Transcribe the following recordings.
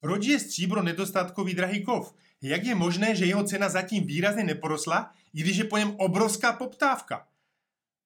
Proč je stříbro nedostatkový drahý kov? Jak je možné, že jeho cena zatím výrazně neporosla, i když je po něm obrovská poptávka?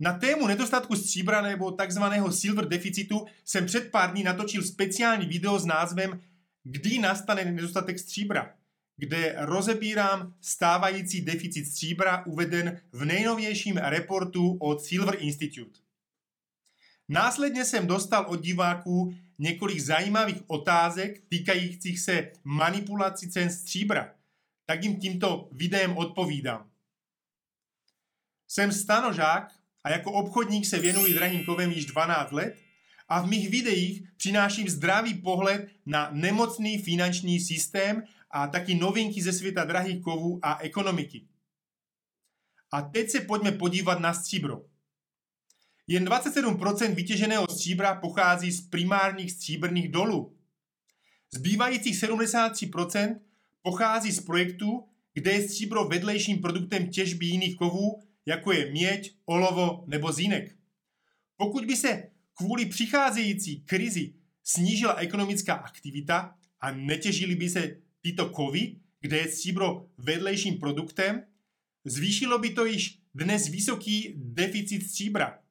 Na tému nedostatku stříbra nebo takzvaného silver deficitu jsem před pár dní natočil speciální video s názvem Kdy nastane nedostatek stříbra, kde rozebírám stávající deficit stříbra uveden v nejnovějším reportu od Silver Institute. Následně jsem dostal od diváků několik zajímavých otázek týkajících se manipulací cen stříbra. Tak jim tímto videem odpovídám. Jsem stanožák a jako obchodník se věnuji drahým kovem již 12 let a v mých videích přináším zdravý pohled na nemocný finanční systém a taky novinky ze světa drahých kovů a ekonomiky. A teď se pojďme podívat na stříbro. Jen 27% vytěženého stříbra pochází z primárních stříbrných dolů. Zbývajících 73% pochází z projektů, kde je stříbro vedlejším produktem těžby jiných kovů, jako je měď, olovo nebo zínek. Pokud by se kvůli přicházející krizi snížila ekonomická aktivita a netěžili by se tyto kovy, kde je stříbro vedlejším produktem, zvýšilo by to již dnes vysoký deficit stříbra.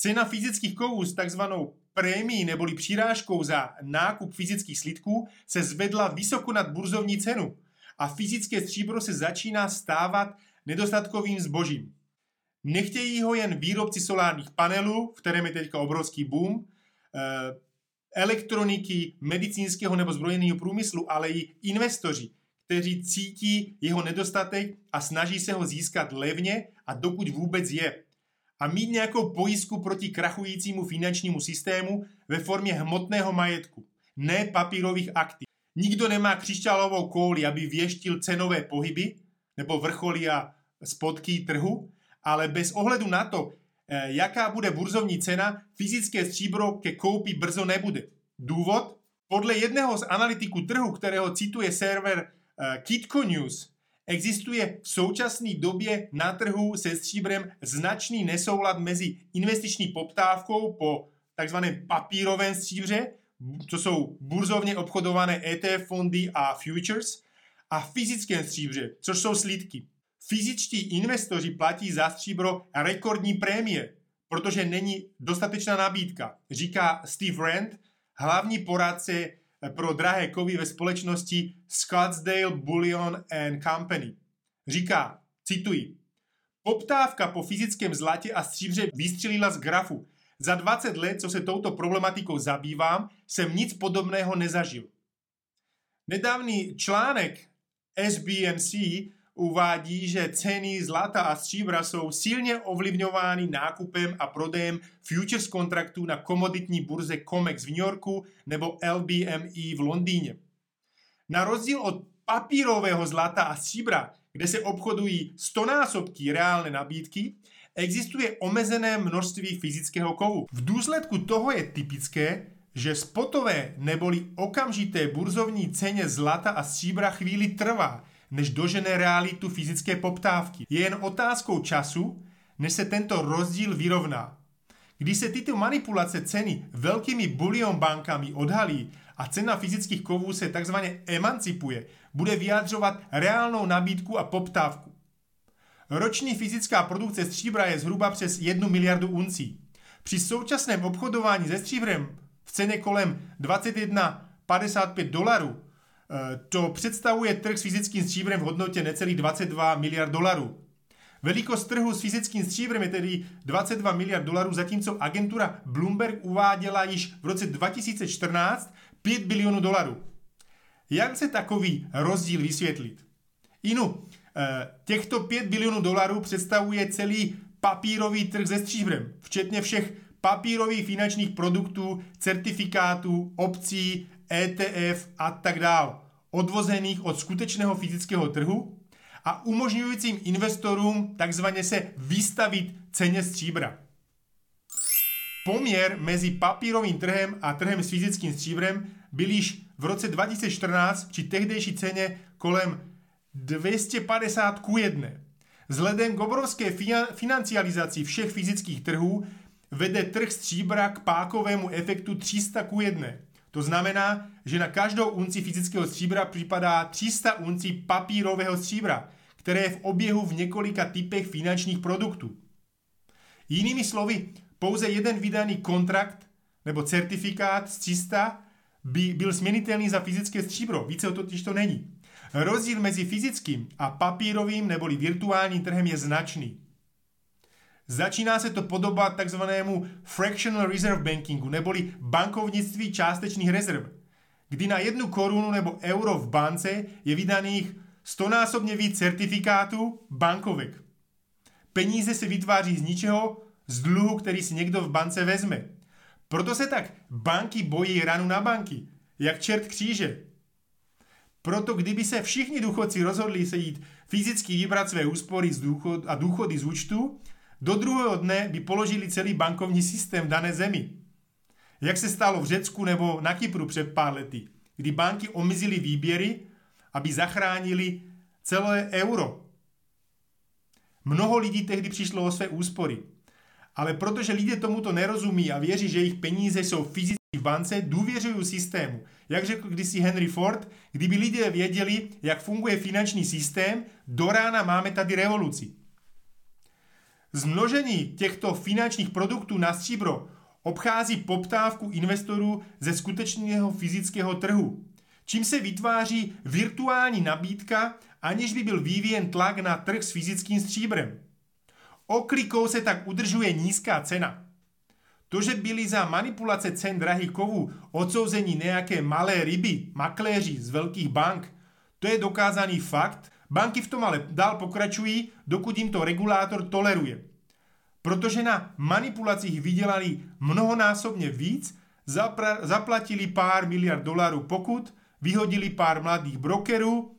Cena fyzických kovů s takzvanou prémií neboli přirážkou za nákup fyzických slitků se zvedla vysoko nad burzovní cenu a fyzické stříbro se začíná stávat nedostatkovým zbožím. Nechtějí ho jen výrobci solárních panelů, v kterém je teďka obrovský boom, eh, elektroniky, medicínského nebo zbrojeného průmyslu, ale i investoři, kteří cítí jeho nedostatek a snaží se ho získat levně a dokud vůbec je a mít nějakou pojistku proti krachujícímu finančnímu systému ve formě hmotného majetku, ne papírových aktiv. Nikdo nemá křišťálovou kouli, aby věštil cenové pohyby nebo vrcholy a spodky trhu, ale bez ohledu na to, eh, jaká bude burzovní cena, fyzické stříbro ke koupi brzo nebude. Důvod? Podle jedného z analytiků trhu, kterého cituje server eh, Kitco News, Existuje v současné době na trhu se stříbrem značný nesoulad mezi investiční poptávkou po takzvaném papírovém stříbře, co jsou burzovně obchodované ETF fondy a futures, a fyzickém stříbře, což jsou slídky. Fyzičtí investoři platí za stříbro rekordní prémie, protože není dostatečná nabídka, říká Steve Rand, hlavní poradce pro drahé kovy ve společnosti Scottsdale Bullion and Company. Říká, cituji, poptávka po fyzickém zlatě a stříbře vystřelila z grafu. Za 20 let, co se touto problematikou zabývám, jsem nic podobného nezažil. Nedávný článek SBNC uvádí, že ceny zlata a stříbra jsou silně ovlivňovány nákupem a prodejem futures kontraktů na komoditní burze COMEX v New Yorku nebo LBME v Londýně. Na rozdíl od papírového zlata a stříbra, kde se obchodují stonásobky reálné nabídky, existuje omezené množství fyzického kovu. V důsledku toho je typické, že spotové neboli okamžité burzovní ceně zlata a stříbra chvíli trvá, než dožene realitu fyzické poptávky. Je jen otázkou času, než se tento rozdíl vyrovná. Když se tyto manipulace ceny velkými bulion bankami odhalí a cena fyzických kovů se takzvaně emancipuje, bude vyjadřovat reálnou nabídku a poptávku. Roční fyzická produkce stříbra je zhruba přes 1 miliardu uncí. Při současném obchodování se stříbrem v ceně kolem 21,55 dolarů to představuje trh s fyzickým stříbrem v hodnotě necelých 22 miliard dolarů. Velikost trhu s fyzickým stříbrem je tedy 22 miliard dolarů, zatímco agentura Bloomberg uváděla již v roce 2014 5 bilionů dolarů. Jak se takový rozdíl vysvětlit? Inu, eh, těchto 5 bilionů dolarů představuje celý papírový trh se stříbrem, včetně všech papírových finančních produktů, certifikátů, opcí, ETF a tak dál, odvozených od skutečného fyzického trhu a umožňujícím investorům takzvaně se vystavit ceně stříbra. Poměr mezi papírovým trhem a trhem s fyzickým stříbrem byl již v roce 2014 při tehdejší ceně kolem 250 ku 1. Vzhledem k obrovské financializaci všech fyzických trhů vede trh stříbra k pákovému efektu 300 ku 1. To znamená, že na každou unci fyzického stříbra připadá 300 uncí papírového stříbra, které je v oběhu v několika typech finančních produktů. Jinými slovy, pouze jeden vydaný kontrakt nebo certifikát z 300 by byl směnitelný za fyzické stříbro. Více o totiž to není. Rozdíl mezi fyzickým a papírovým neboli virtuálním trhem je značný. Začíná se to podobat takzvanému fractional reserve bankingu, neboli bankovnictví částečných rezerv, kdy na jednu korunu nebo euro v bance je vydaných stonásobně víc certifikátů bankovek. Peníze se vytváří z ničeho, z dluhu, který si někdo v bance vezme. Proto se tak banky bojí ranu na banky, jak čert kříže. Proto kdyby se všichni důchodci rozhodli se jít fyzicky vybrat své úspory z důchod a důchody z účtu, do druhého dne by položili celý bankovní systém v dané zemi. Jak se stalo v Řecku nebo na Kypru před pár lety, kdy banky omezily výběry, aby zachránili celé euro. Mnoho lidí tehdy přišlo o své úspory. Ale protože lidé tomuto nerozumí a věří, že jejich peníze jsou fyzicky v bance, důvěřují systému. Jak řekl kdysi Henry Ford, kdyby lidé věděli, jak funguje finanční systém, do rána máme tady revoluci. Zmnožení těchto finančních produktů na stříbro obchází poptávku investorů ze skutečného fyzického trhu, čím se vytváří virtuální nabídka, aniž by byl vyvíjen tlak na trh s fyzickým stříbrem. Oklikou se tak udržuje nízká cena. To, že byli za manipulace cen drahých kovů odsouzení nějaké malé ryby, makléři z velkých bank, to je dokázaný fakt, banky v tom ale dál pokračují, dokud jim to regulátor toleruje. Protože na manipulacích vydělali mnohonásobně víc, zapra- zaplatili pár miliard dolarů pokud, vyhodili pár mladých brokerů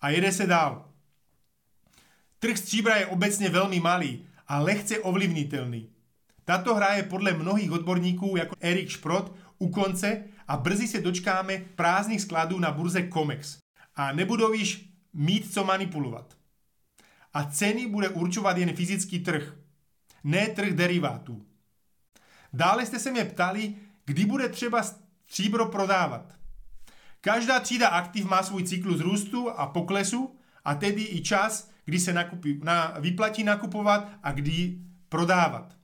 a jede se dál. Trh stříbra je obecně velmi malý a lehce ovlivnitelný. Tato hra je podle mnohých odborníků jako Erik Šprot u konce a brzy se dočkáme prázdných skladů na burze COMEX. A nebudou již mít co manipulovat. A ceny bude určovat jen fyzický trh, ne trh derivátů. Dále jste se mě ptali, kdy bude třeba stříbro prodávat. Každá třída aktiv má svůj cyklus růstu a poklesu a tedy i čas, kdy se nakupí, na, vyplatí nakupovat a kdy prodávat.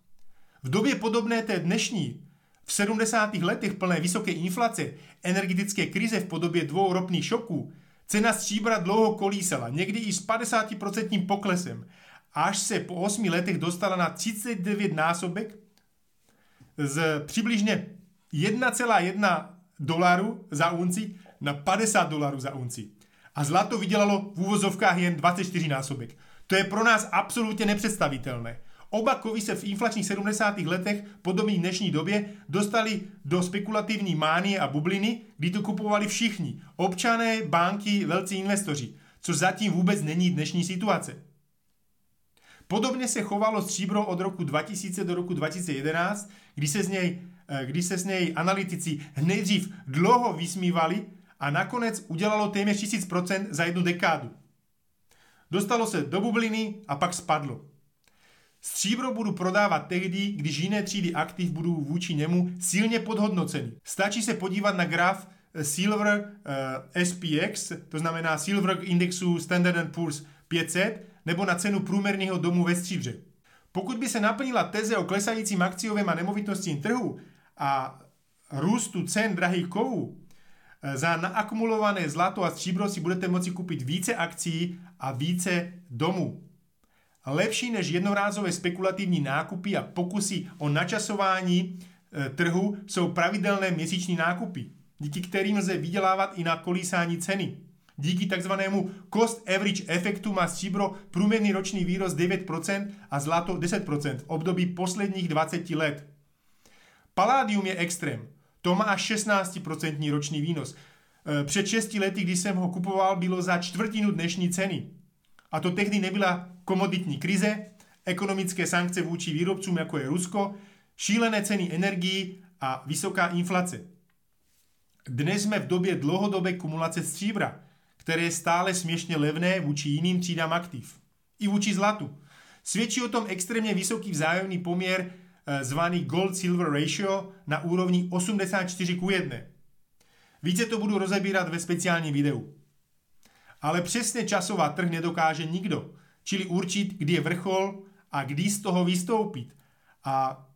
V době podobné té dnešní, v 70. letech plné vysoké inflace, energetické krize v podobě dvou ropných šoků, cena stříbra dlouho kolísala, někdy i s 50% poklesem, až se po 8 letech dostala na 39 násobek z přibližně 1,1 dolaru za unci na 50 dolarů za unci. A zlato vydělalo v úvozovkách jen 24 násobek. To je pro nás absolutně nepředstavitelné. Oba kovy se v inflačních 70. letech, podobně dnešní době, dostali do spekulativní mánie a bubliny, kdy to kupovali všichni. Občané, banky, velcí investoři. Co zatím vůbec není dnešní situace. Podobně se chovalo stříbro od roku 2000 do roku 2011, kdy se z něj, eh, kdy se z něj analytici nejdřív dlouho vysmívali a nakonec udělalo téměř 1000% za jednu dekádu. Dostalo se do bubliny a pak spadlo. Stříbro budu prodávat tehdy, když jiné třídy aktiv budou vůči němu silně podhodnoceny. Stačí se podívat na graf eh, Silver uh, eh, SPX, to znamená Silver indexu Standard Poor's 500, nebo na cenu průměrného domu ve stříbře. Pokud by se naplnila teze o klesajícím akciovém a nemovitostním trhu a růstu cen drahých kovů, eh, za naakumulované zlato a stříbro si budete moci koupit více akcí a více domů. Lepší než jednorázové spekulativní nákupy a pokusy o načasování e, trhu jsou pravidelné měsíční nákupy, díky kterým lze vydělávat i na kolísání ceny. Díky takzvanému cost average efektu má stříbro průměrný roční výrost 9% a zlato 10% v období posledních 20 let. Paládium je extrém. To má 16% roční výnos. E, před 6 lety, když jsem ho kupoval, bylo za čtvrtinu dnešní ceny. A to tehdy nebyla komoditní krize, ekonomické sankce vůči výrobcům, jako je Rusko, šílené ceny energií a vysoká inflace. Dnes jsme v době dlouhodobé kumulace stříbra, které je stále směšně levné vůči jiným třídám aktiv. I vůči zlatu. Svědčí o tom extrémně vysoký vzájemný poměr eh, zvaný Gold-Silver Ratio na úrovni 84 k 1. Více to budu rozebírat ve speciálním videu. Ale přesně časová trh nedokáže nikdo, čili určit, kdy je vrchol a kdy z toho vystoupit a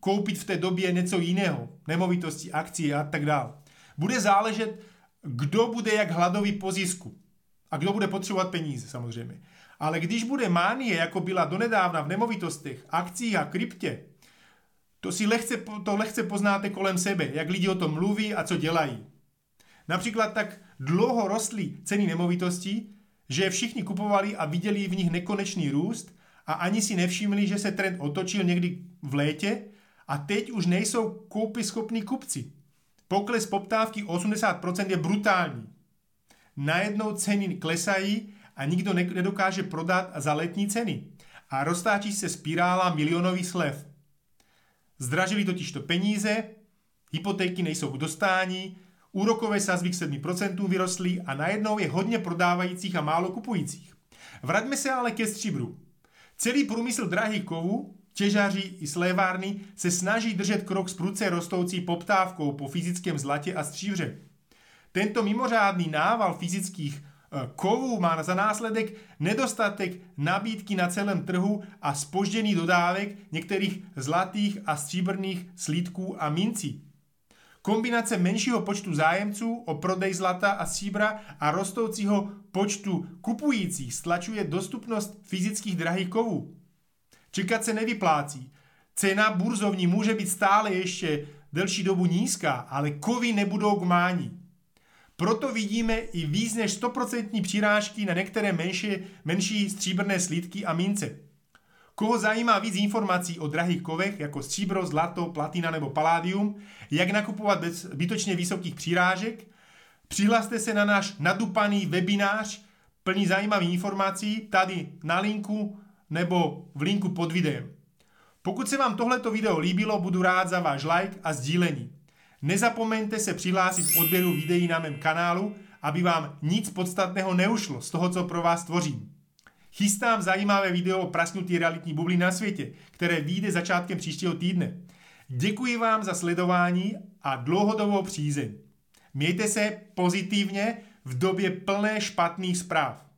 koupit v té době něco jiného, nemovitosti, akcie a tak dále. Bude záležet, kdo bude jak hladový po zisku a kdo bude potřebovat peníze samozřejmě. Ale když bude mánie, jako byla donedávna v nemovitostech, akcích a kryptě, to si lehce, to lehce poznáte kolem sebe, jak lidi o tom mluví a co dělají. Například tak dlouho rostly ceny nemovitostí, že všichni kupovali a viděli v nich nekonečný růst a ani si nevšimli, že se trend otočil někdy v létě a teď už nejsou koupy schopní kupci. Pokles poptávky 80% je brutální. Najednou ceny klesají a nikdo nedokáže prodat za letní ceny. A roztáčí se spirála milionových slev. Zdražili totiž to peníze, hypotéky nejsou k dostání, úrokové sazby k 7% vyrostly a najednou je hodně prodávajících a málo kupujících. Vraťme se ale ke stříbru. Celý průmysl drahých kovů, těžaři i slévárny se snaží držet krok s prudce rostoucí poptávkou po fyzickém zlatě a stříbře. Tento mimořádný nával fyzických eh, kovů má za následek nedostatek nabídky na celém trhu a spožděný dodávek některých zlatých a stříbrných slídků a mincí. Kombinace menšího počtu zájemců o prodej zlata a stříbra a rostoucího počtu kupujících stlačuje dostupnost fyzických drahých kovů. Čekat se nevyplácí. Cena burzovní může být stále ještě delší dobu nízká, ale kovy nebudou k mání. Proto vidíme i víc než 100% přirážky na některé menší, menší stříbrné slídky a mince. Koho zajímá víc informací o drahých kovech jako stříbro, zlato, platina nebo paládium, jak nakupovat bez zbytočně vysokých přirážek, přihlaste se na náš nadupaný webinář plný zajímavých informací tady na linku nebo v linku pod videem. Pokud se vám tohleto video líbilo, budu rád za váš like a sdílení. Nezapomeňte se přihlásit k odběru videí na mém kanálu, aby vám nic podstatného neušlo z toho, co pro vás tvořím. Chystám zajímavé video o prasknutí realitní bubly na světě, které vyjde začátkem příštího týdne. Děkuji vám za sledování a dlouhodobou přízeň. Mějte se pozitivně v době plné špatných zpráv.